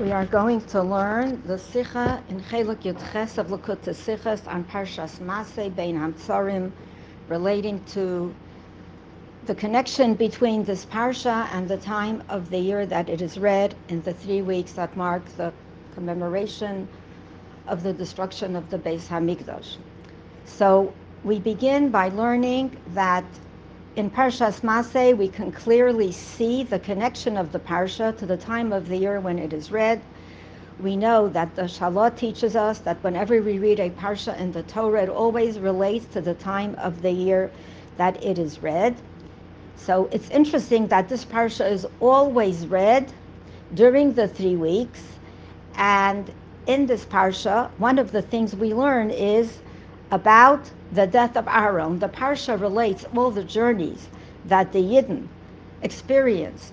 We are going to learn the Sikha in Chelek Yudches of Likkutei Sichos on Parshas Masei Bein Hamtzorim, relating to the connection between this parsha and the time of the year that it is read in the three weeks that mark the commemoration of the destruction of the Beis Hamikdash. So we begin by learning that in Parshas Masei, we can clearly see the connection of the Parsha to the time of the year when it is read. We know that the Shalat teaches us that whenever we read a Parsha in the Torah, it always relates to the time of the year that it is read. So it's interesting that this Parsha is always read during the three weeks. And in this Parsha, one of the things we learn is about the death of Aaron. The Parsha relates all the journeys that the Yidden experienced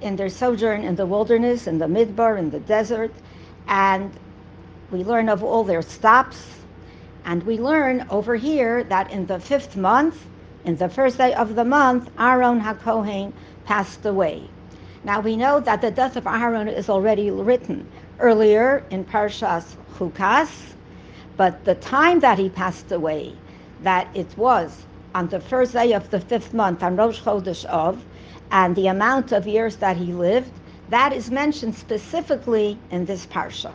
in their sojourn in the wilderness, in the Midbar, in the desert, and we learn of all their stops. And we learn over here that in the fifth month, in the first day of the month, Aaron HaKohen passed away. Now we know that the death of Aaron is already written earlier in Parshas Chukas, but the time that he passed away, that it was on the first day of the fifth month, on Rosh Chodesh Av, and the amount of years that he lived, that is mentioned specifically in this parsha.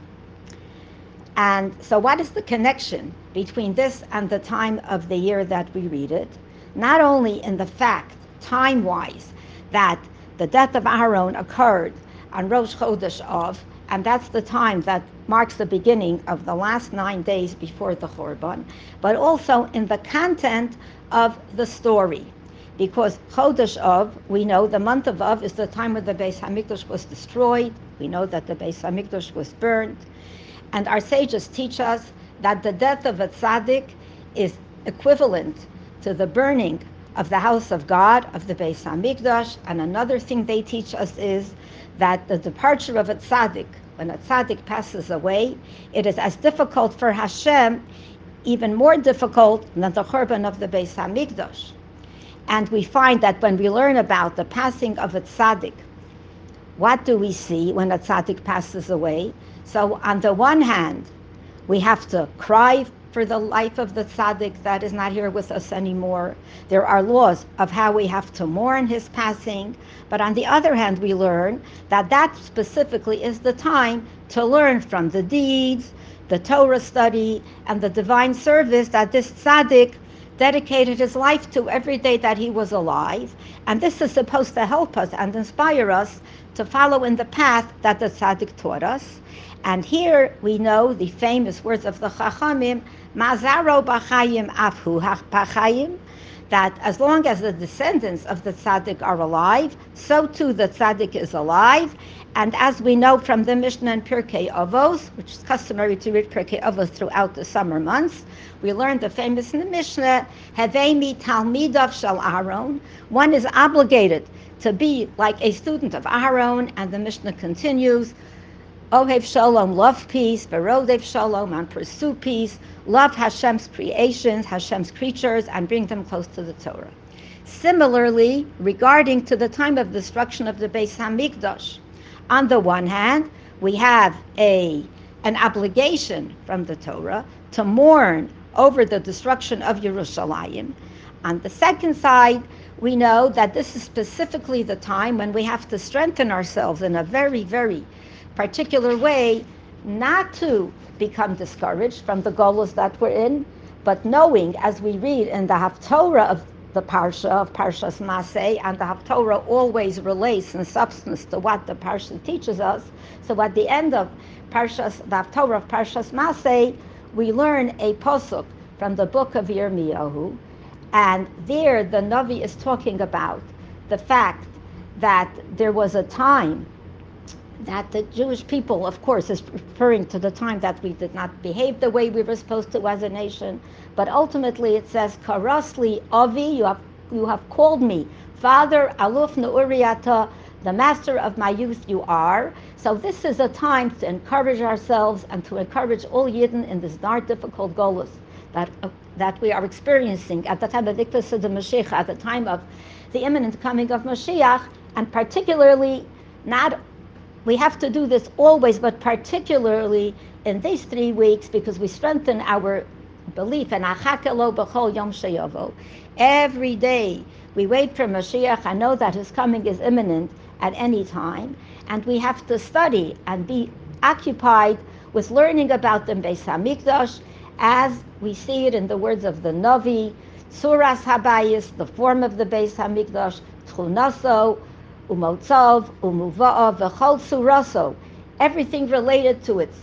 And so, what is the connection between this and the time of the year that we read it? Not only in the fact, time wise, that the death of Aaron occurred on Rosh Chodesh Av, and that's the time that marks the beginning of the last nine days before the Churban, but also in the content of the story. Because Chodesh Av, we know the month of Av is the time when the Beis Hamikdash was destroyed. We know that the Beis Hamikdash was burned. And our sages teach us that the death of a tzaddik is equivalent to the burning of the house of God, of the Beis Hamikdash. And another thing they teach us is that the departure of a tzaddik, when a tzaddik passes away, it is as difficult for Hashem, even more difficult than the Churban of the Beis Hamikdash. And we find that when we learn about the passing of a tzaddik, what do we see when a tzaddik passes away? So on the one hand, we have to cry for the life of the tzaddik that is not here with us anymore. There are laws of how we have to mourn his passing. But on the other hand, we learn that that specifically is the time to learn from the deeds, the Torah study, and the divine service that this tzaddik dedicated his life to every day that he was alive. And this is supposed to help us and inspire us to follow in the path that the tzaddik taught us. And here we know the famous words of the Chachamim, Mazaro b'chayim afhu b'chayim, that as long as the descendants of the tzaddik are alive, so too the tzaddik is alive. And as we know from the Mishnah and Pirkei Avos, which is customary to read Pirkei Avos throughout the summer months, we learned the famous in the Mishnah, Hevemi Talmidav Shal Aaron. One is obligated to be like a student of Aaron, and the Mishnah continues, Ohev Shalom, love peace, Verodev Shalom, and pursue peace, love Hashem's creations, Hashem's creatures, and bring them close to the Torah. Similarly, regarding to the time of destruction of the Beis Hamikdash, on the one hand, we have a an obligation from the Torah to mourn over the destruction of Yerushalayim. On the second side, we know that this is specifically the time when we have to strengthen ourselves in a very, very particular way not to become discouraged from the goals that we're in, but knowing, as we read in the Haftorah of the Parsha, of Parshas Masei, and the Haftorah always relates in substance to what the Parsha teaches us. So at the end of Parshas, the Haftorah of Parshas Masei, we learn a posuk from the book of Yirmiyahu, and there the Navi is talking about the fact that there was a time that the Jewish people, of course, is referring to the time that we did not behave the way we were supposed to as a nation. But ultimately, it says, "Karasli Avi, you have you have called me Father, Aluf Neuriata, the master of my youth. You are." So this is a time to encourage ourselves and to encourage all Yidden in this dark, difficult golus that uh, that we are experiencing at the time of the Mashiach, at the time of the imminent coming of Mashiach, and particularly not we have to do this always, but particularly in these three weeks because we strengthen our belief in Achakelo B'chol Yom. Every day we wait for Mashiach. I know that his coming is imminent at any time, and we have to study and be occupied with learning about the Beis Hamikdash, as we see it in the words of the Navi, Suras Habayis, the form of the Beis Hamikdash, Tchunaso, Umotzov, Umuva'ov, V'chol Suraso, everything related to its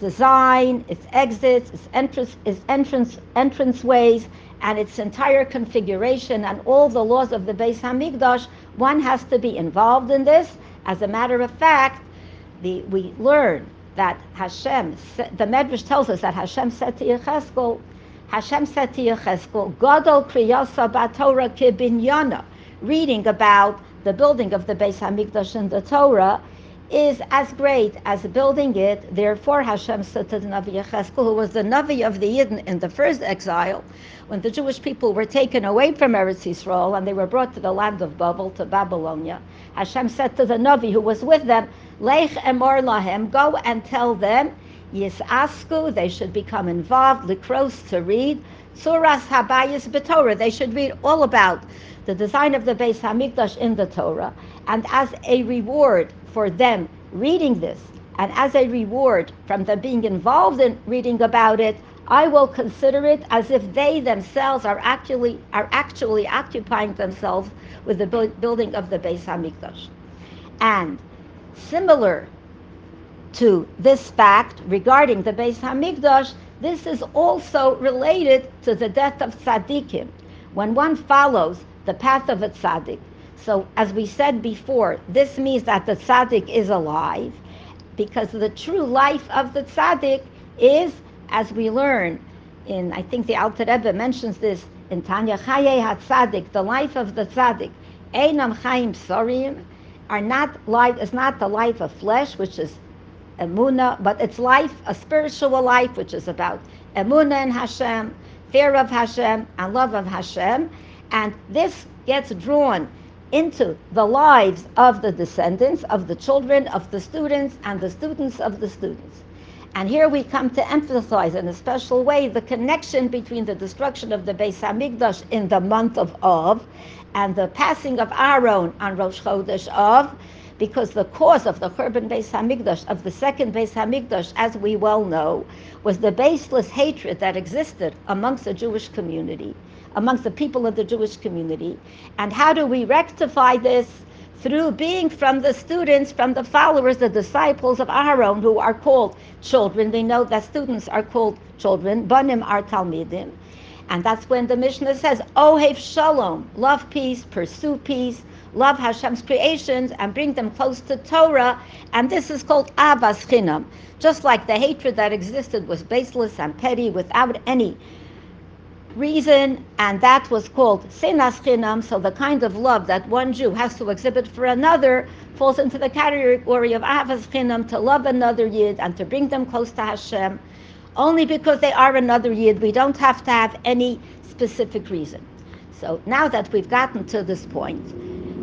design, its exits, its entrance, its entrance, entrance ways, and its entire configuration and all the laws of the Beis Hamikdash, one has to be involved in this. As a matter of fact, the, we learn that Hashem, the Medrash tells us that Hashem said to Yecheskel, Hashem said to Yecheskel, Gadol Kriyasa Batorah Kibinyana, reading about the building of the Beis Hamikdash in the Torah, is as great as building it. Therefore, Hashem said to the Navi Yecheskel, who was the Navi of the Yidden in the first exile, when the Jewish people were taken away from Eretz Yisrael and they were brought to the land of Babel, to Babylonia, Hashem said to the Navi who was with them, Lech emor lahem, go and tell them, Yisasku, they should become involved, likros, to read, Suras Habayis B'Torah, they should read all about the design of the Beis Hamikdash in the Torah, and as a reward for them reading this, and as a reward from them being involved in reading about it, I will consider it as if they themselves are actually are actually occupying themselves with the building of the Beis Hamikdash. And similar to this fact regarding the Beis Hamikdash, this is also related to the death of tzaddikim. When one follows the path of a tzaddik, so, as we said before, this means that the tzaddik is alive because the true life of the tzaddik is, as we learn in, I think the Alter Rebbe mentions this in Tanya Chaye HaTzadik, the life of the tzaddik, Einam Chaim Sorim, are not life, is not the life of flesh, which is emuna, but it's life, a spiritual life, which is about emuna in Hashem, fear of Hashem, and love of Hashem. And this gets drawn into the lives of the descendants, of the children, of the students, and the students of the students. And here we come to emphasize in a special way the connection between the destruction of the Beis Hamikdash in the month of Av and the passing of Aaron on Rosh Chodesh Av, because the cause of the Churban Beis Hamikdash, of the second Beis Hamikdash, as we well know, was the baseless hatred that existed amongst the Jewish community amongst the people of the Jewish community. And how do we rectify this? Through being from the students, from the followers, the disciples of Aaron, who are called children. We know that students are called children. Banim are Talmidim. And that's when the Mishnah says, Ohev Shalom, love peace, pursue peace, love Hashem's creations, and bring them close to Torah. And this is called Avas Chinam. Just like the hatred that existed was baseless and petty without any reason, and that was called senas chinam. So the kind of love that one Jew has to exhibit for another falls into the category of avas chinam to love another yid and to bring them close to Hashem, only because they are another yid. We don't have to have any specific reason. So now that we've gotten to this point,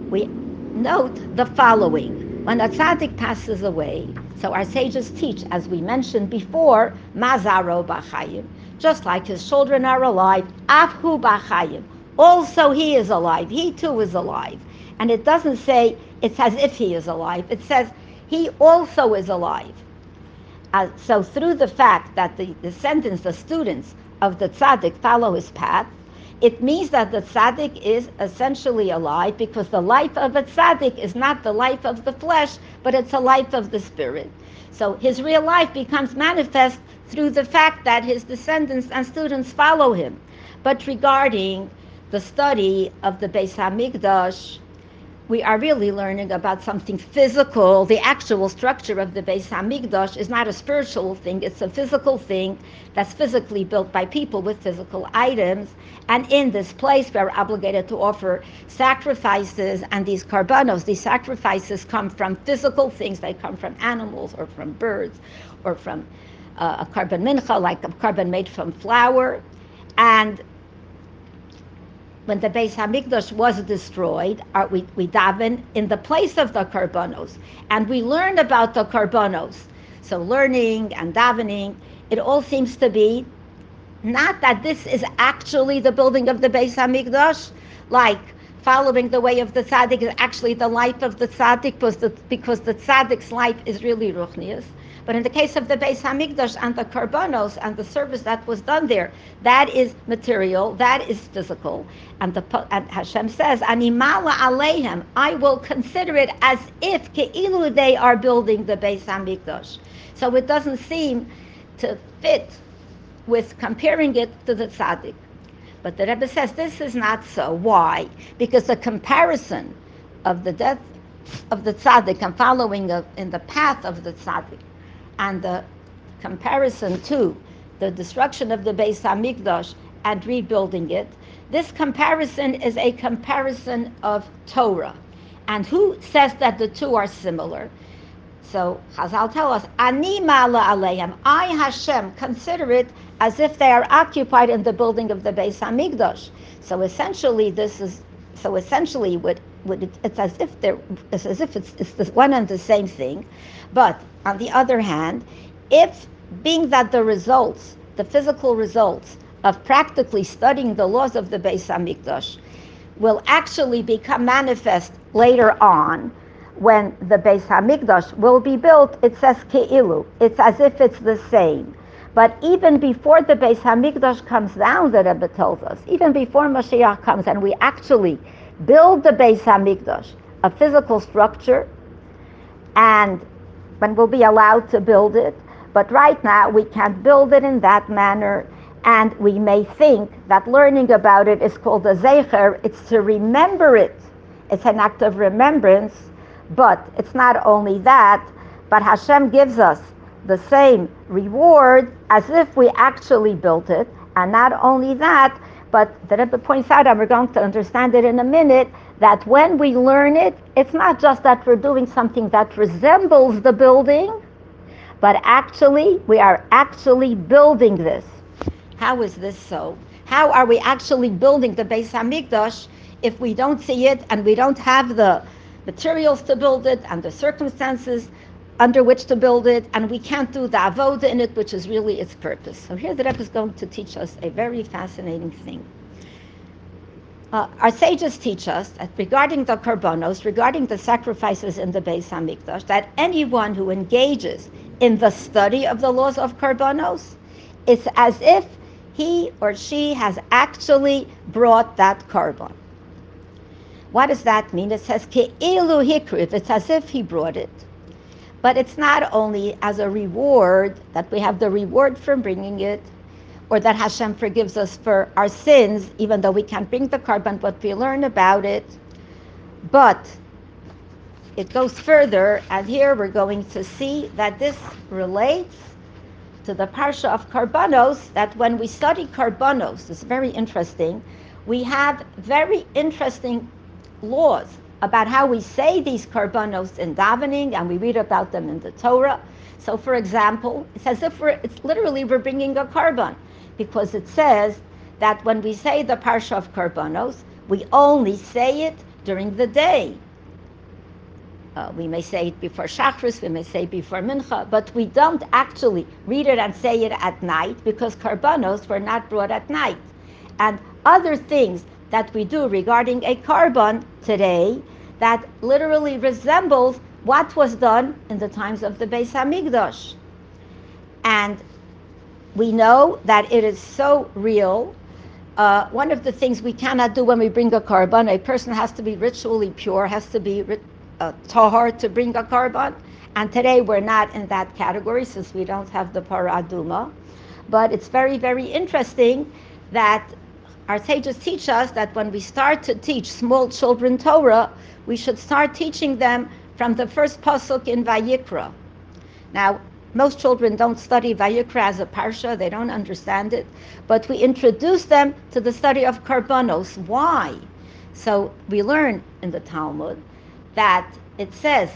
we note the following. When a tzaddik passes away, so our sages teach, as we mentioned before, mazaro b'chayim just like his children are alive, afhu b'chayim. Also, he is alive. He too is alive. And it doesn't say it's as if he is alive. It says he also is alive. Uh, so through the fact that the descendants, the students of the tzaddik follow his path, it means that the tzaddik is essentially alive because the life of a tzaddik is not the life of the flesh, but it's a life of the spirit. So his real life becomes manifest through the fact that his descendants and students follow him. But regarding the study of the Beis Hamikdash, we are really learning about something physical. The actual structure of the Beis Hamikdash is not a spiritual thing, it's a physical thing that's physically built by people with physical items. And in this place, we're obligated to offer sacrifices, and these karbanos, these sacrifices come from physical things. They come from animals or from birds or from a karban mincha, like a karban made from flour. And when the Beis Hamikdash was destroyed, uh, we, we daven in the place of the karbanos, and we learn about the karbanos. So learning and davening, it all seems to be not that this is actually the building of the Beis Hamikdash, like following the way of the tzaddik is actually the life of the tzaddik because the, because the tzaddik's life is really ruchnius. But in the case of the Beis Hamikdash and the karbanos and the service that was done there, that is material, that is physical. And, the, and Hashem says, Animala alehem, I will consider it as if keilu they are building the Beis Hamikdash. So it doesn't seem to fit with comparing it to the tzaddik. But the Rebbe says this is not so. Why? Because the comparison of the death of the tzaddik and following in the path of the tzaddik and the comparison to the destruction of the Beis Hamikdash and rebuilding it, this comparison is a comparison of Torah. And who says that the two are similar? So Chazal tell us, Ani mala aleim, I Hashem consider it as if they are occupied in the building of the Beis Hamikdash. So essentially, this is so essentially what, it's as if it's as if it's, it's the one and the same thing. But on the other hand, if being that the results, the physical results of practically studying the laws of the Beis Hamikdash will actually become manifest later on when the Beis Hamikdash will be built, it says keilu. It's as if it's the same. But even before the Beis Hamikdash comes down, the Rebbe tells us, even before Mashiach comes and we actually build the Beis Hamikdash, a physical structure, and when we'll be allowed to build it. But right now, we can't build it in that manner, and we may think that learning about it is called a zecher. It's to remember it. It's an act of remembrance, but it's not only that, but Hashem gives us the same reward as if we actually built it. And not only that, but the Rebbe points out, and we're going to understand it in a minute, that when we learn it, it's not just that we're doing something that resembles the building, but actually, we are actually building this. How is this so? How are we actually building the Beis Hamikdash if we don't see it and we don't have the materials to build it and the circumstances under which to build it, and we can't do the avoda in it, which is really its purpose. So here the Rebbe is going to teach us a very fascinating thing. Uh, our sages teach us that regarding the karbanos, regarding the sacrifices in the Beis Hamikdash, that anyone who engages in the study of the laws of karbanos, it's as if he or she has actually brought that karban. What does that mean? It says ke'ilu hikriv. It's as if he brought it. But it's not only as a reward that we have the reward for bringing it, or that Hashem forgives us for our sins, even though we can't bring the karban, but we learn about it. But it goes further, and here we're going to see that this relates to the parsha of karbanos. That when we study karbanos, it's very interesting. We have very interesting laws about how we say these karbanos in davening, and we read about them in the Torah. So, for example, it's as if we're, it's literally we're bringing a karban, because it says that when we say the parsha of karbanos, we only say it during the day. Uh, we may say it before Shachris, we may say it before Mincha, but we don't actually read it and say it at night because karbanos were not brought at night. And other things that we do regarding a karban today that literally resembles what was done in the times of the Beis Hamikdash. And we know that it is so real. Uh, one of the things we cannot do when we bring a karban, a person has to be ritually pure, has to be uh, tahar to bring a karban. And today we're not in that category since we don't have the paraduma. But it's very, very interesting that our sages teach us that when we start to teach small children Torah, we should start teaching them from the first pasuk in Vayikra. Now, most children don't study Vayikra as a parsha; they don't understand it. But we introduce them to the study of karbanos. Why? So we learn in the Talmud that it says,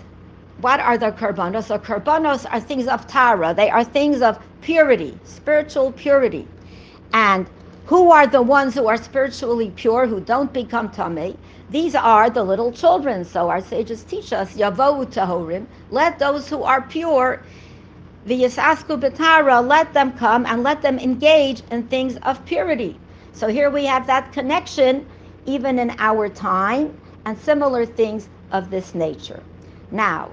"What are the karbanos? The karbanos are things of tara. They are things of purity, spiritual purity, and Who are the ones who are spiritually pure, who don't become tummy? These are the little children. So our sages teach us, Yavohu Tahorim, let those who are pure, the Yisasku Betara, let them come and let them engage in things of purity. So here we have that connection, even in our time, and similar things of this nature. Now,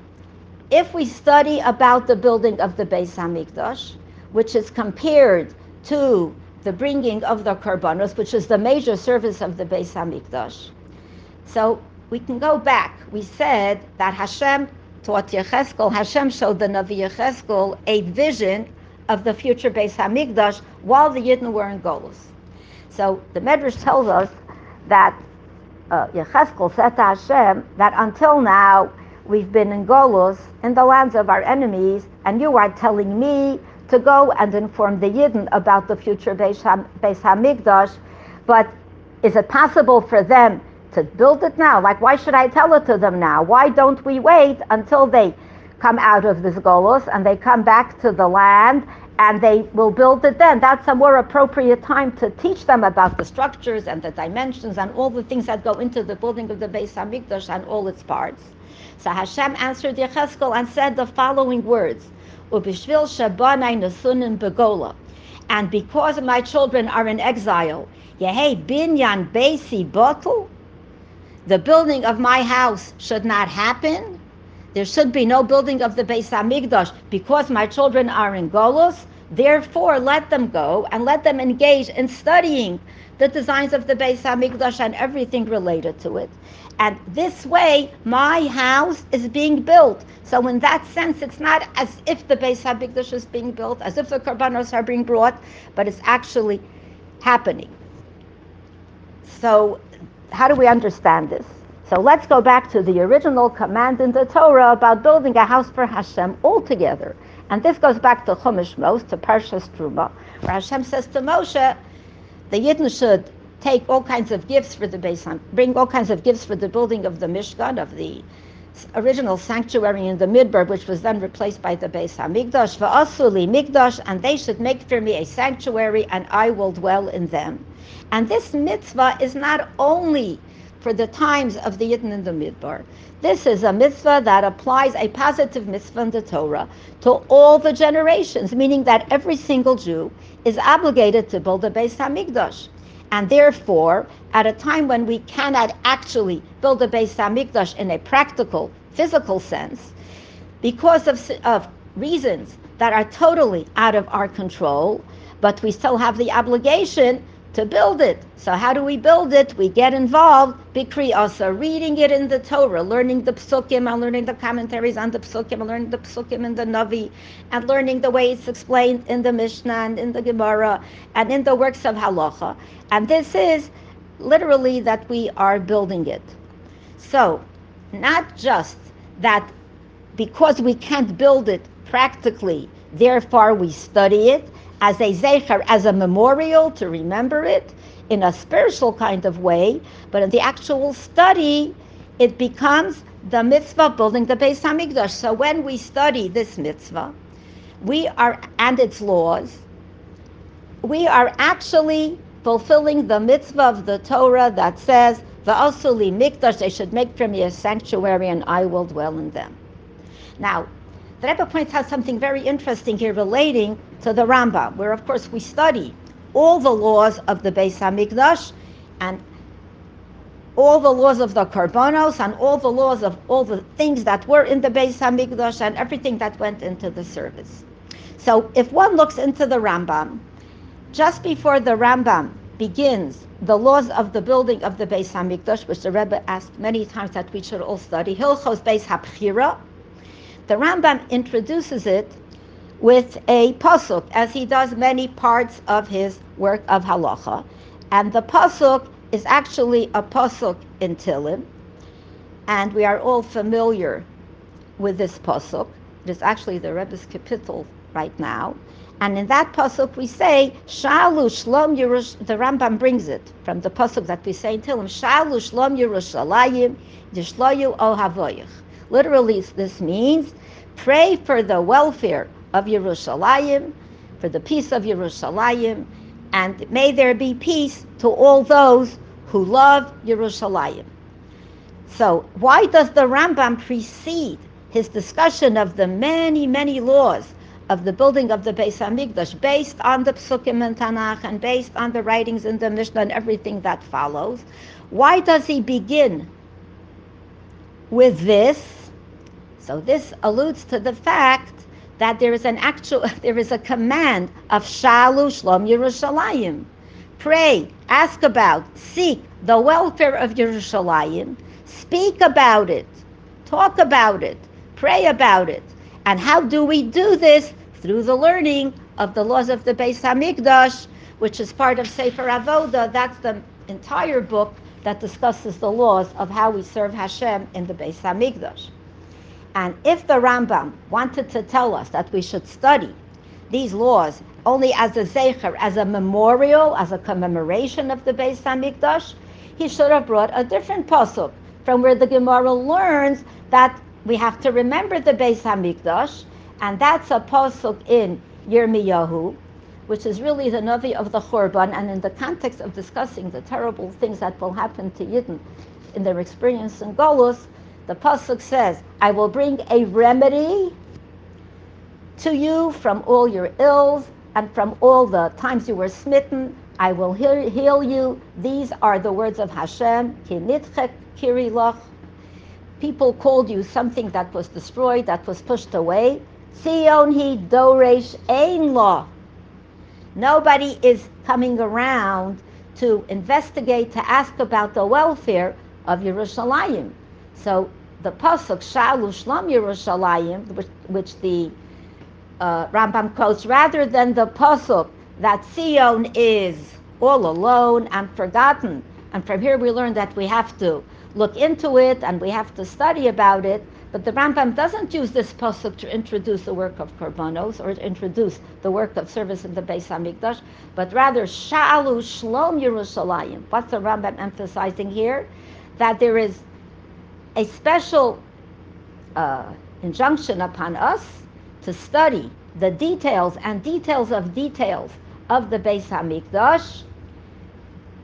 if we study about the building of the Beis Hamikdash, which is compared to the bringing of the korbanos, which is the major service of the Beis Hamikdash. So we can go back. We said that Hashem taught Yecheskel, Hashem showed the Navi Yecheskel a vision of the future Beis Hamikdash while the Yidden were in Golus. So the Medrash tells us that uh, Yecheskel said to Hashem that until now we've been in Golus, in the lands of our enemies, and you are telling me to go and inform the Yidden about the future Beis, Ham, Beis Hamikdash, but is it possible for them to build it now? Like, why should I tell it to them now? Why don't we wait until they come out of this Golos and they come back to the land and they will build it then? That's a more appropriate time to teach them about the structures and the dimensions and all the things that go into the building of the Beis Hamikdash and all its parts. So Hashem answered Yecheskel and said the following words. Ubishvil Shabbanai Nasunim Begola. And because my children are in exile, Yehei Binyan Bottle, the building of my house should not happen. There should be no building of the Beis Hamikdash because my children are in Golos. Therefore, let them go and let them engage in studying the designs of the Beis Hamikdash and everything related to it. And this way, my house is being built. So in that sense, it's not as if the Beis Hamikdash is being built, as if the korbanos are being brought, but it's actually happening. So, how do we understand this? So let's go back to the original command in the Torah about building a house for Hashem altogether. And this goes back to Chumash Mos, to Parshas Truma, where Hashem says to Moshe, the Yidden should take all kinds of gifts for the Beis bring all kinds of gifts for the building of the Mishkan, of the original sanctuary in the Midbar, which was then replaced by the Beis Hamikdash, va'asuli Mikdash, and they should make for me a sanctuary, and I will dwell in them. And this mitzvah is not only for the times of the Yidden in the Midbar. This is a mitzvah that applies a positive mitzvah in the Torah to all the generations, meaning that every single Jew is obligated to build a Beis Hamikdash. And therefore, at a time when we cannot actually build a Beis Hamikdash in a practical, physical sense, because of, of reasons that are totally out of our control, but we still have the obligation to build it. So how do we build it? We get involved, Bikri also reading it in the Torah, learning the psukim and learning the commentaries on the psukim, and learning the psukim in the Navi, and learning the way it's explained in the Mishnah and in the Gemara and in the works of Halacha. And this is literally that we are building it. So, not just that because we can't build it practically, therefore we study it, as a zecher, as a memorial to remember it in a spiritual kind of way, but in the actual study, it becomes the mitzvah building the Beis Hamikdash. So when we study this mitzvah, we are and its laws, we are actually fulfilling the mitzvah of the Torah that says, "Va'asuli mikdash," they should make for me a sanctuary, and I will dwell in them. Now, the Rebbe points out something very interesting here relating to the Rambam, where of course we study all the laws of the Beis Hamikdash and all the laws of the Karbonos and all the laws of all the things that were in the Beis Hamikdash and everything that went into the service. So if one looks into the Rambam, just before the Rambam begins the laws of the building of the Beis Hamikdash, which the Rebbe asked many times that we should all study, Hilchos Beis Habchira, the Rambam introduces it with a pasuk, as he does many parts of his work of halacha, and the pasuk is actually a pasuk in Tilim, and we are all familiar with this pasuk. It is actually the Rebbe's kapitel right now, and in that pasuk we say Shalu Shlom Yerush. The Rambam brings it from the pasuk that we say in Tilim. Shalu Shlom Yerushalayim Yishloyu Ohavoyich. Literally, this means pray for the welfare of Yerushalayim, for the peace of Yerushalayim, and may there be peace to all those who love Yerushalayim. So, why does the Rambam precede his discussion of the many, many laws of the building of the Beis Hamikdash, based on the Psukim and Tanakh, and based on the writings in the Mishnah and everything that follows? Why does he begin with this? So this alludes to the fact that there is an actual, there is a command of Shalu Shlom Yerushalayim. Pray, ask about, seek the welfare of Yerushalayim, speak about it, talk about it, pray about it. And how do we do this? Through the learning of the laws of the Beis Hamikdash, which is part of Sefer Avoda. That's the entire book that discusses the laws of how we serve Hashem in the Beis Hamikdash. And if the Rambam wanted to tell us that we should study these laws only as a zecher, as a memorial, as a commemoration of the Beis Hamikdash, he should have brought a different pasuk from where the Gemara learns that we have to remember the Beis Hamikdash, and that's a pasuk in Yirmiyahu, which is really the Navi of the Churban, and in the context of discussing the terrible things that will happen to Yidden in their experience in Golus, the pasuk says, "I will bring a remedy to you from all your ills and from all the times you were smitten. I will heal, heal you. These are the words of Hashem. People called you something that was destroyed, that was pushed away. Sion he doresh. Nobody is coming around to investigate, to ask about the welfare of Yerushalayim. So the pasuk Shalu Yerushalayim, which, which the uh, Rambam quotes, rather than the pasuk that Sion is all alone and forgotten. And from here we learn that we have to look into it and we have to study about it. But the Rambam doesn't use this pasuk to introduce the work of korbanos or to introduce the work of service in the Beis Hamikdash, but rather Shalu Shlom Yerushalayim. What's the Rambam emphasizing here? That there is a special uh, injunction upon us to study the details and details of details of the Beis Hamikdash.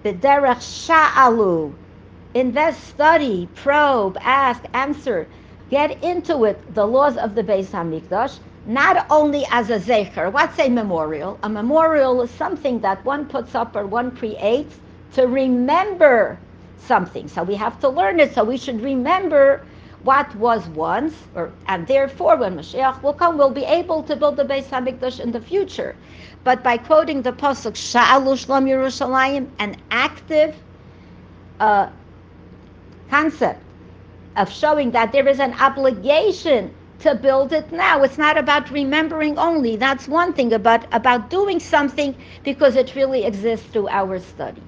B'derech Sha'alu. Invest, study, probe, ask, answer get into it the laws of the Beis Hamikdash, not only as a zecher. What's a memorial? A memorial is something that one puts up or one creates to remember something. So we have to learn it. So we should remember what was once, or and therefore when Mashiach will come, we'll be able to build the Beis Hamikdash in the future. But by quoting the pasuk Sha'alu Shlom Yerushalayim, an active uh, concept of showing that there is an obligation to build it now. It's not about remembering only. That's one thing about about doing something because it really exists through our study.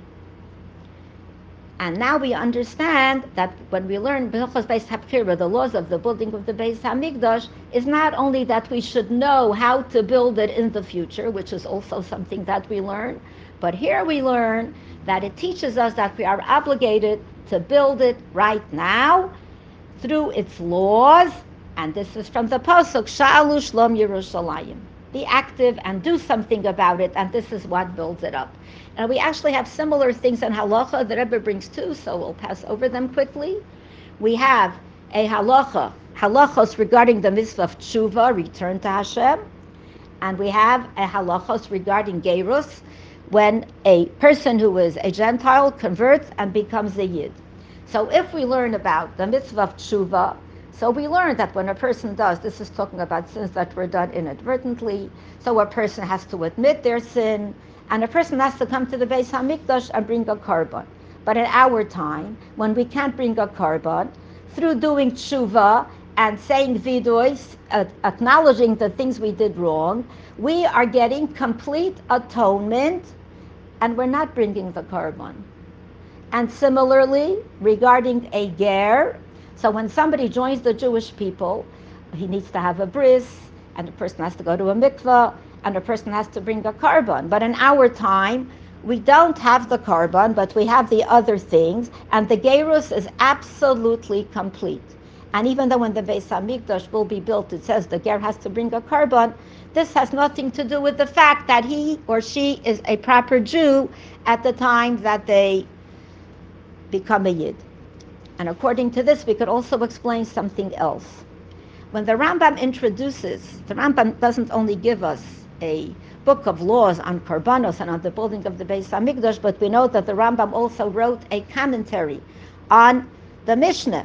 And now we understand that when we learn Beis the laws of the building of the Beis Hamikdash, is not only that we should know how to build it in the future, which is also something that we learn, but here we learn that it teaches us that we are obligated to build it right now through its laws, and this is from the Pasuk, Sha'alu Shlom Yerushalayim. Be active and do something about it, and this is what builds it up. And we actually have similar things in halacha that Rebbe brings too, so we'll pass over them quickly. We have a halacha, halachos regarding the mitzvah of tshuva, return to Hashem, and we have a halachos regarding gerus, when a person who is a Gentile converts and becomes a Yid. So if we learn about the mitzvah of tshuva, so we learn that when a person does, this is talking about sins that were done inadvertently, so a person has to admit their sin, and a person has to come to the Beis Hamikdash and bring a korban. But in our time, when we can't bring a korban, through doing tshuva and saying vidois, uh, acknowledging the things we did wrong, we are getting complete atonement, and we're not bringing the korban. And similarly, regarding a ger, so when somebody joins the Jewish people, he needs to have a bris, and the person has to go to a mikveh, and a person has to bring a korban. But in our time, we don't have the korban, but we have the other things, and the gerus is absolutely complete. And even though when the Beis Hamikdash will be built, it says the ger has to bring a korban. This has nothing to do with the fact that he or she is a proper Jew at the time that they become a yid. And according to this, we could also explain something else. When the Rambam introduces, the Rambam doesn't only give us a book of laws on korbanos and on the building of the Beis Hamikdash, but we know that the Rambam also wrote a commentary on the Mishnah.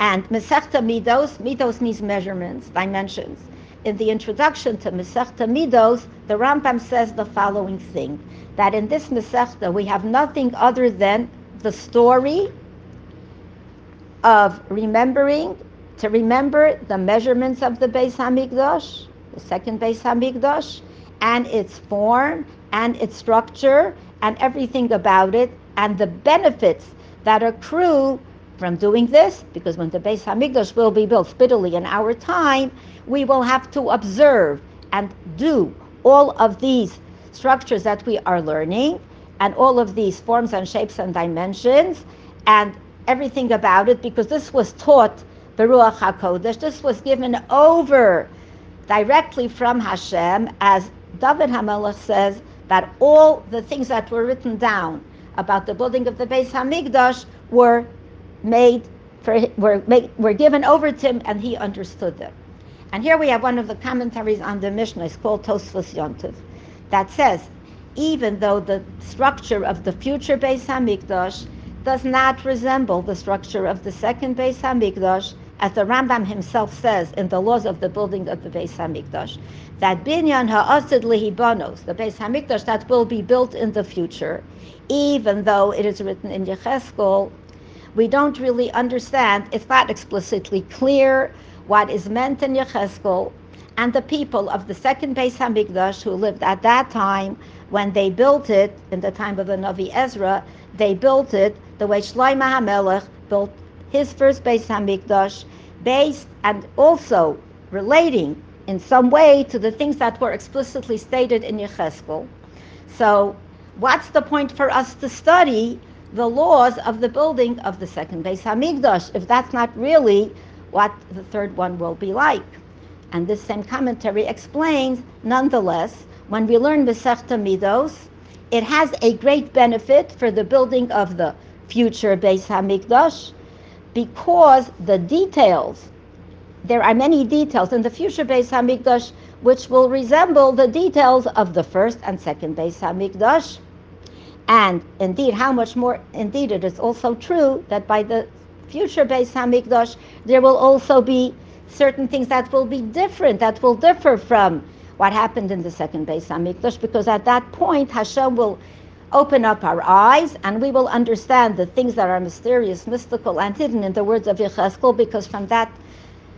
And Masechta Midos, Midos means measurements, dimensions. In the introduction to Masechta Midos, the Rambam says the following thing, that in this Masechta we have nothing other than the story of remembering, to remember the measurements of the Beis Hamikdash, the second Beis Hamikdash, and its form and its structure and everything about it and the benefits that accrue from doing this, because when the Beis Hamikdash will be built speedily in our time, we will have to observe and do all of these structures that we are learning and all of these forms and shapes and dimensions and everything about it, because this was taught Beruach HaKodesh. This was given over directly from Hashem, as David Hamelech says that all the things that were written down about the building of the Beis Hamikdash were made for were made, were given over to him, and he understood them. And here we have one of the commentaries on the Mishnah. It's called Tosfos Yontiv, that says even though the structure of the future Beis Hamikdash does not resemble the structure of the second Beis Hamikdash, as the Rambam himself says in the laws of the building of the Beis Hamikdash, that binyan ha'asid lihibanos, the Beis Hamikdash that will be built in the future, even though it is written in Yecheskel, we don't really understand. It's not explicitly clear what is meant in Yecheskel, and the people of the second Beis Hamikdash who lived at that time, when they built it in the time of the Navi Ezra, they built it the way Shlomo HaMelech built his first Beis Hamikdash, based and also relating in some way to the things that were explicitly stated in Yecheskel. So, what's the point for us to study the laws of the building of the second Beis Hamikdash if that's not really what the third one will be like? And this same commentary explains, nonetheless, when we learn Masechta Midos, it has a great benefit for the building of the future Beis Hamikdash because the details, there are many details in the future Beis Hamikdash which will resemble the details of the first and second Beis Hamikdash. And indeed, how much more, indeed, it is also true that by the future Beis Hamikdash, there will also be certain things that will be different, that will differ from what happened in the second Beis Hamikdash, because at that point, Hashem will open up our eyes and we will understand the things that are mysterious, mystical, and hidden in the words of Yecheskel, because from that,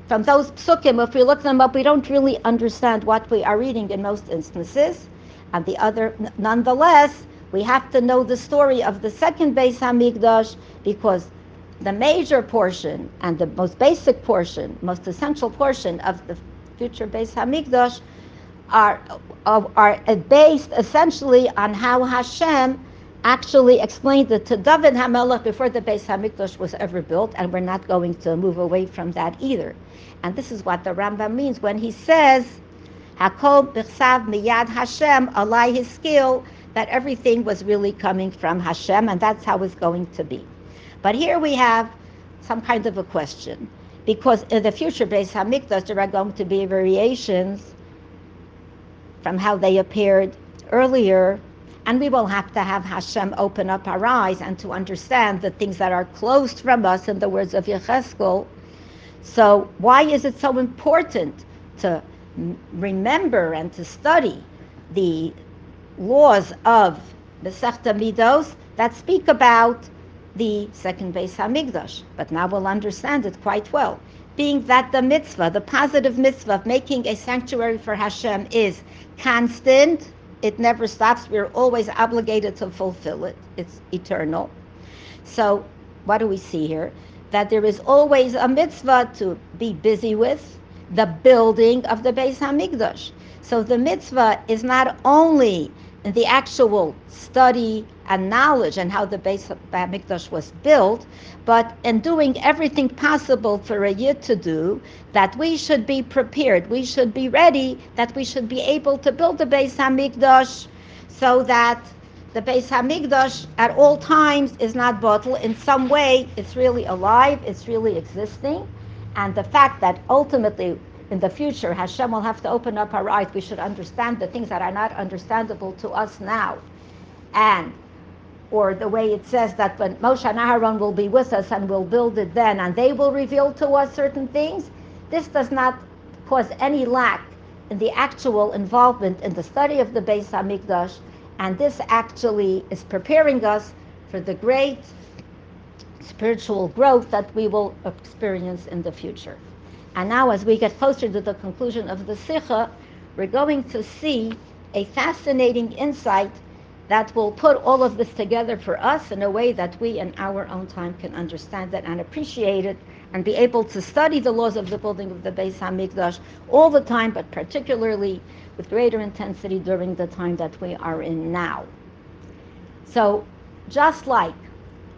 from those psukim, if we look them up, we don't really understand what we are reading in most instances. And the other, nonetheless, we have to know the story of the second Beis Hamikdash because the major portion and the most basic portion, most essential portion of the future Beis Hamikdash are, are based essentially on how Hashem actually explained it to David Hamelech before the Beis Hamikdash was ever built, and we're not going to move away from that either. And this is what the Rambam means when he says, "Hakol b'chsav miyad Hashem alai hiskil," that everything was really coming from Hashem, and that's how it's going to be. But here we have some kind of a question, because in the future Beis Hamikdash there are going to be variations from how they appeared earlier. And we will have to have Hashem open up our eyes and to understand the things that are closed from us, in the words of Yecheskel. So, why is it so important to remember and to study the laws of Masechta Midos that speak about the second Beis Hamikdash? But now we'll understand it quite well being that the mitzvah, the positive mitzvah of making a sanctuary for Hashem is constant. It never stops. We're always obligated to fulfill it. It's eternal. So, what do we see here? That there is always a mitzvah to be busy with the building of the Beis Hamikdash. So the mitzvah is not only the actual study and knowledge and how the Beis Hamikdash was built, but in doing everything possible for a yid to do, that we should be prepared, we should be ready, that we should be able to build the Beis Hamikdash so that the Beis Hamikdash at all times is not bottled. In some way, it's really alive, it's really existing, and the fact that ultimately in the future, Hashem will have to open up our eyes. We should understand the things that are not understandable to us now. And, or the way it says that when Moshe and Aaron will be with us and we'll build it then, and they will reveal to us certain things, this does not cause any lack in the actual involvement in the study of the Beis Hamikdash, and this actually is preparing us for the great spiritual growth that we will experience in the future. And now, as we get closer to the conclusion of the Sikha, we're going to see a fascinating insight that will put all of this together for us in a way that we in our own time can understand it and appreciate it and be able to study the laws of the building of the Beis Hamikdash all the time, but particularly with greater intensity during the time that we are in now. So, just like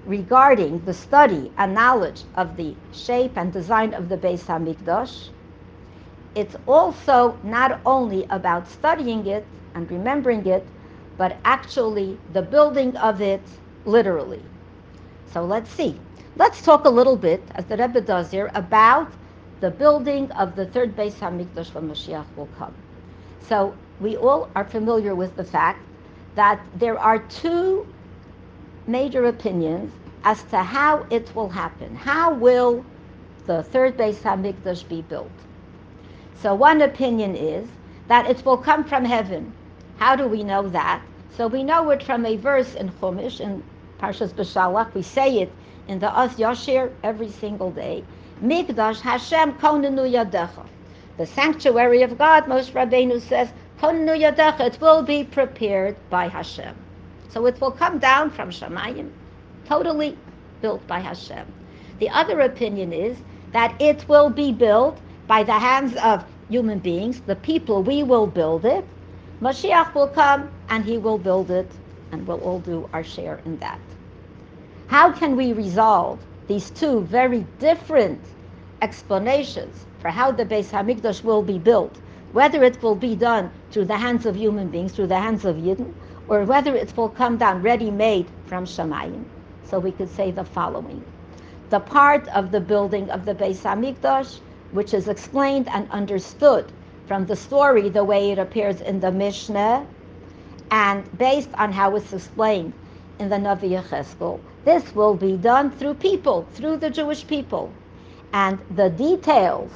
regarding the study and knowledge of the shape and design of the Beis Hamikdash, it's also not only about studying it and remembering it, but actually the building of it literally. So let's see. Let's talk a little bit, as the Rebbe does here, about the building of the third Beis Hamikdash when Mashiach will come. So we all are familiar with the fact that there are two major opinions as to how it will happen. How will the third Beis Hamikdash be built? So one opinion is that it will come from heaven. How do we know that? So we know it from a verse in Chumash in Parshas Beshalach. We say it in the Az Yashir every single day. Mikdash Hashem konenu yadecha. The sanctuary of God, Moshe Rabbeinu says, konenu yadecha. It will be prepared by Hashem. So it will come down from Shemayim, totally built by Hashem. The other opinion is that it will be built by the hands of human beings, the people. We will build it. Mashiach will come and he will build it, and we'll all do our share in that. How can we resolve these two very different explanations for how the Beis Hamikdash will be built? Whether it will be done through the hands of human beings, through the hands of Yidden, or whether it will come down ready-made from Shemayim. So we could say the following. The part of the building of the Beis Hamikdash, which is explained and understood from the story the way it appears in the Mishnah, and based on how it's explained in the Navi Yecheskel, this will be done through people, through the Jewish people. And the details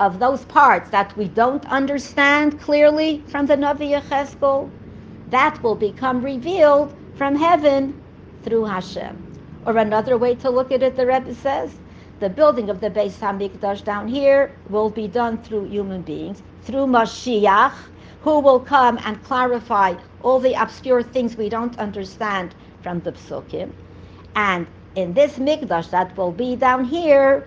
of those parts that we don't understand clearly from the Navi Yecheskel, that will become revealed from heaven through Hashem. Or another way to look at it, the Rebbe says, the building of the Beis Hamikdash down here will be done through human beings, through Mashiach, who will come and clarify all the obscure things we don't understand from the Psukim. And in this Mikdash that will be down here,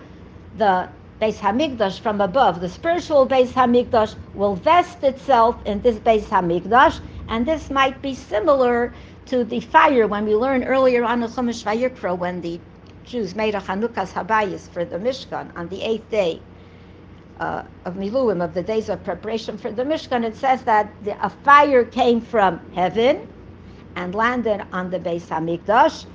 the Beis Hamikdash from above, the spiritual Beis Hamikdash will vest itself in this Beis Hamikdash, and this might be similar to the fire when we learned earlier on the Chumash Vayikra when the Jews made a Chanukas Habayis for the Mishkan on the eighth day uh, of Miluim, of the days of preparation for the Mishkan. It says that the, a fire came from heaven and landed on the Beis Hamikdash,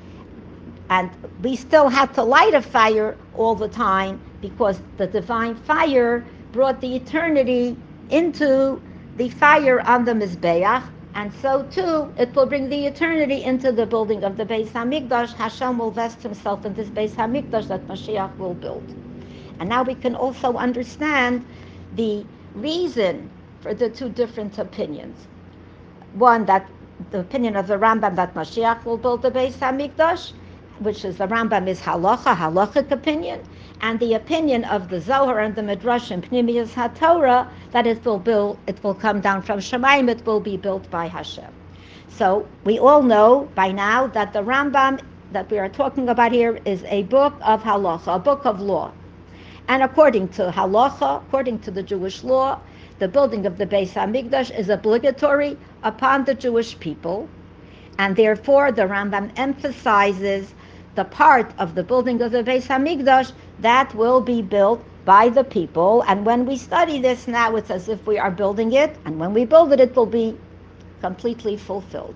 and we still had to light a fire all the time because the divine fire brought the eternity into the fire on the Mizbeach, and so too, it will bring the eternity into the building of the Beis Hamikdash. Hashem will vest himself in this Beis Hamikdash that Mashiach will build. And now we can also understand the reason for the two different opinions. One, that the opinion of the Rambam that Mashiach will build the Beis Hamikdash, which is the Rambam is halacha, halachic opinion, and the opinion of the Zohar and the Midrash and Pnimius HaTorah that it will build, it will come down from Shemaim, it will be built by Hashem. So we all know by now that the Rambam that we are talking about here is a book of halacha, a book of law. And according to halacha, according to the Jewish law, the building of the Beis Hamikdash is obligatory upon the Jewish people, and therefore the Rambam emphasizes the part of the building of the Beis Hamikdash that will be built by the people. And when we study this now, it's as if we are building it, and when we build it, it will be completely fulfilled.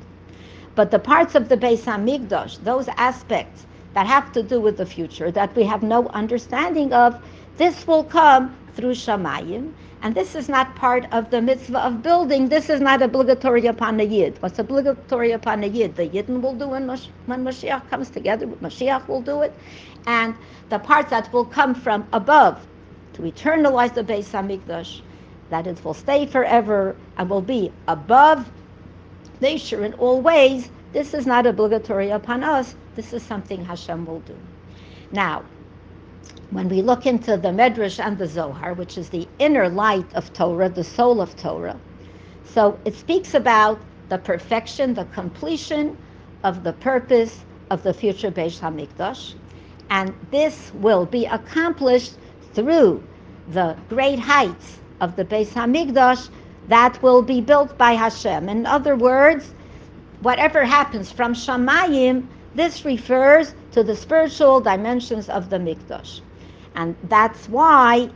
But the parts of the Beis Hamikdash, those aspects that have to do with the future that we have no understanding of, this will come through Shamayim. And this is not part of the mitzvah of building. This is not obligatory upon the Yid. What's obligatory upon the Yid? The Yidden will do when, when Mashiach comes together. Mashiach will do it. And the parts that will come from above to eternalize the Beis Hamikdash, that it will stay forever and will be above nature in all ways, this is not obligatory upon us. This is something Hashem will do. Now, when we look into the Medrash and the Zohar, which is the inner light of Torah, the soul of Torah, so it speaks about the perfection, the completion of the purpose of the future Beis Hamikdash, and this will be accomplished through the great heights of the Beis Hamikdash that will be built by Hashem. In other words, whatever happens from Shamayim, this refers to the spiritual dimensions of the Mikdash. And that's why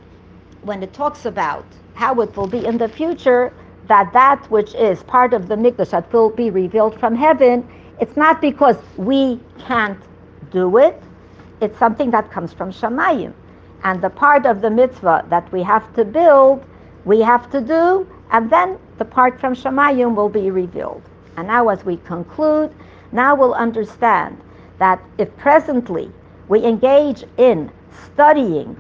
when it talks about how it will be in the future, that that which is part of the Mikdash that will be revealed from heaven, it's not because we can't do it, it's something that comes from Shamayim. And the part of the mitzvah that we have to build, we have to do, and then the part from Shamayim will be revealed. And now, as we conclude, now we'll understand that if presently we engage in studying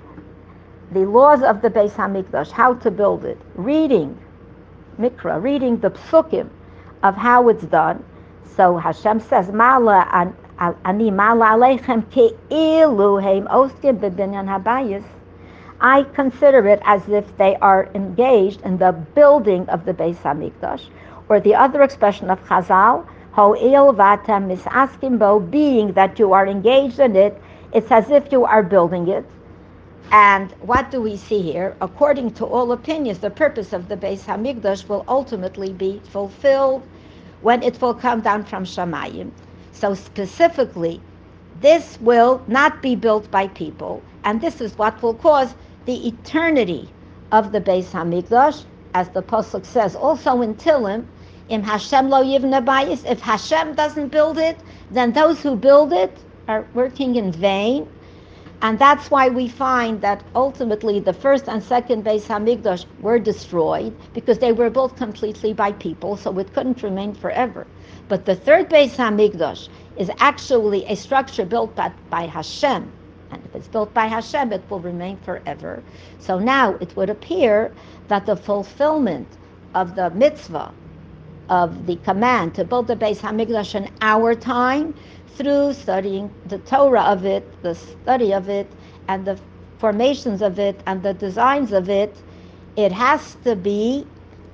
the laws of the Beis Hamikdash, how to build it, reading Mikra, reading the psukim of how it's done. So Hashem says, "Mala ani mala aleichem keilu bebinyan habayis." I consider it as if they are engaged in the building of the Beis Hamikdash, or the other expression of Chazal, ho'il vatem misaskim bo, being that you are engaged in it, it's as if you are building it. And what do we see here? According to all opinions, the purpose of the Beis Hamikdash will ultimately be fulfilled when it will come down from Shamayim. So specifically, this will not be built by people, and this is what will cause the eternity of the Beis Hamikdash, as the pasuk says, also in Tilim, "Im Hashem lo yivne bayis." If Hashem doesn't build it, then those who build it are working in vain. And that's why we find that ultimately the first and second Beis Hamikdash were destroyed because they were built completely by people, so it couldn't remain forever. But the third Beis Hamikdash is actually a structure built by, by Hashem, and if it's built by Hashem, it will remain forever. So now it would appear that the fulfillment of the mitzvah, of the command to build the Beis Hamikdash in our time, through studying the Torah of it, the study of it, and the formations of it, and the designs of it, it has to be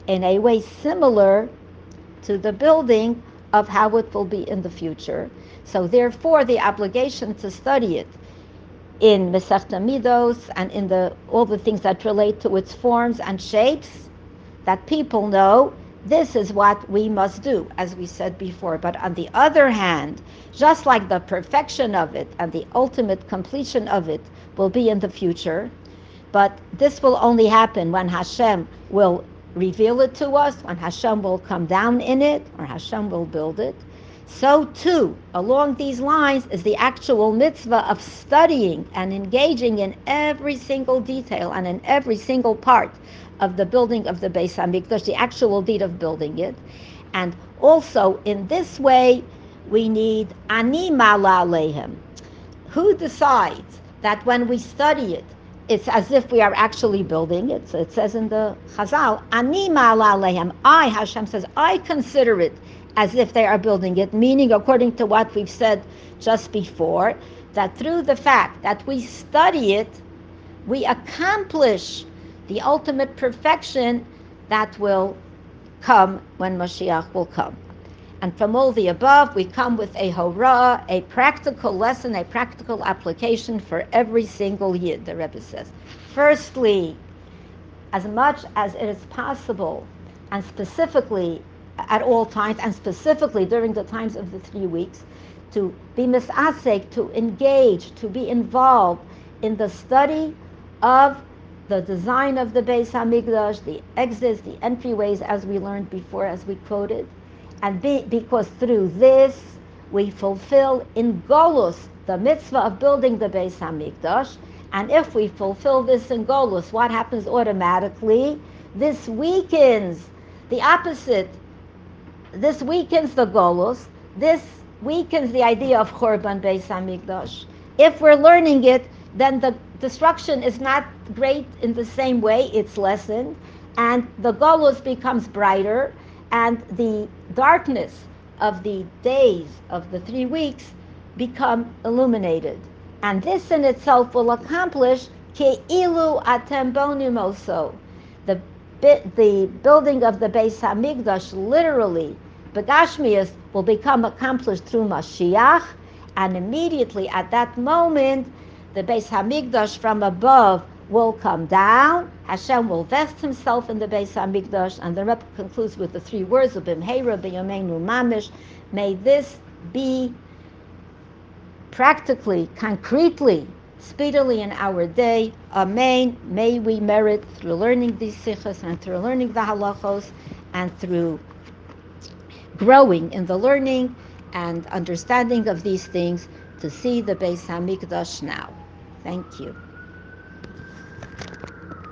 in a way similar to the building of how it will be in the future. So therefore, the obligation to study it in Masechta Midos and in the all the things that relate to its forms and shapes, that people know this is what we must do, as we said before. But on the other hand, just like the perfection of it and the ultimate completion of it will be in the future, but this will only happen when Hashem will reveal it to us, when Hashem will come down in it, or Hashem will build it. So, too, along these lines is the actual mitzvah of studying and engaging in every single detail and in every single part of the building of the Beis Hamikdash, the actual deed of building it. And also, in this way, we need ani mala alehem. Who decides that when we study it, it's as if we are actually building it. So it says in the Chazal, ani mala alehem. I, Hashem says, I consider it as if they are building it, meaning, according to what we've said just before, that through the fact that we study it, we accomplish the ultimate perfection that will come when Mashiach will come. And from all the above, we come with a hora, a practical lesson, a practical application for every single yid, the Rebbe says. Firstly, as much as it is possible, and specifically at all times, and specifically during the times of the three weeks, to be misasek, to engage, to be involved in the study of the design of the Beis Hamikdash, the exits, the entryways, as we learned before, as we quoted, and be, because through this we fulfill in Golus the mitzvah of building the Beis Hamikdash, and if we fulfill this in Golus, what happens automatically? This weakens the opposite. This weakens the Golus. This weakens the idea of Chorban Beis Hamikdash. If we're learning it, then the destruction is not great in the same way, it's lessened, and the Golus becomes brighter, and the darkness of the days of the three weeks become illuminated. And this in itself will accomplish Ke'ilu atem bonimoso. The, the building of the Beis Hamikdash literally, Begashmias, will become accomplished through Mashiach, and immediately at that moment, the Beis Hamikdash from above will come down. Hashem will vest himself in the Beis Hamikdash, and the Rebbe concludes with the three words of Bimheira B'Yameinu Mamish. May this be practically, concretely, speedily in our day. Amen. May we merit through learning these sichos and through learning the halachos and through growing in the learning and understanding of these things to see the Beis Hamikdash now. Thank you.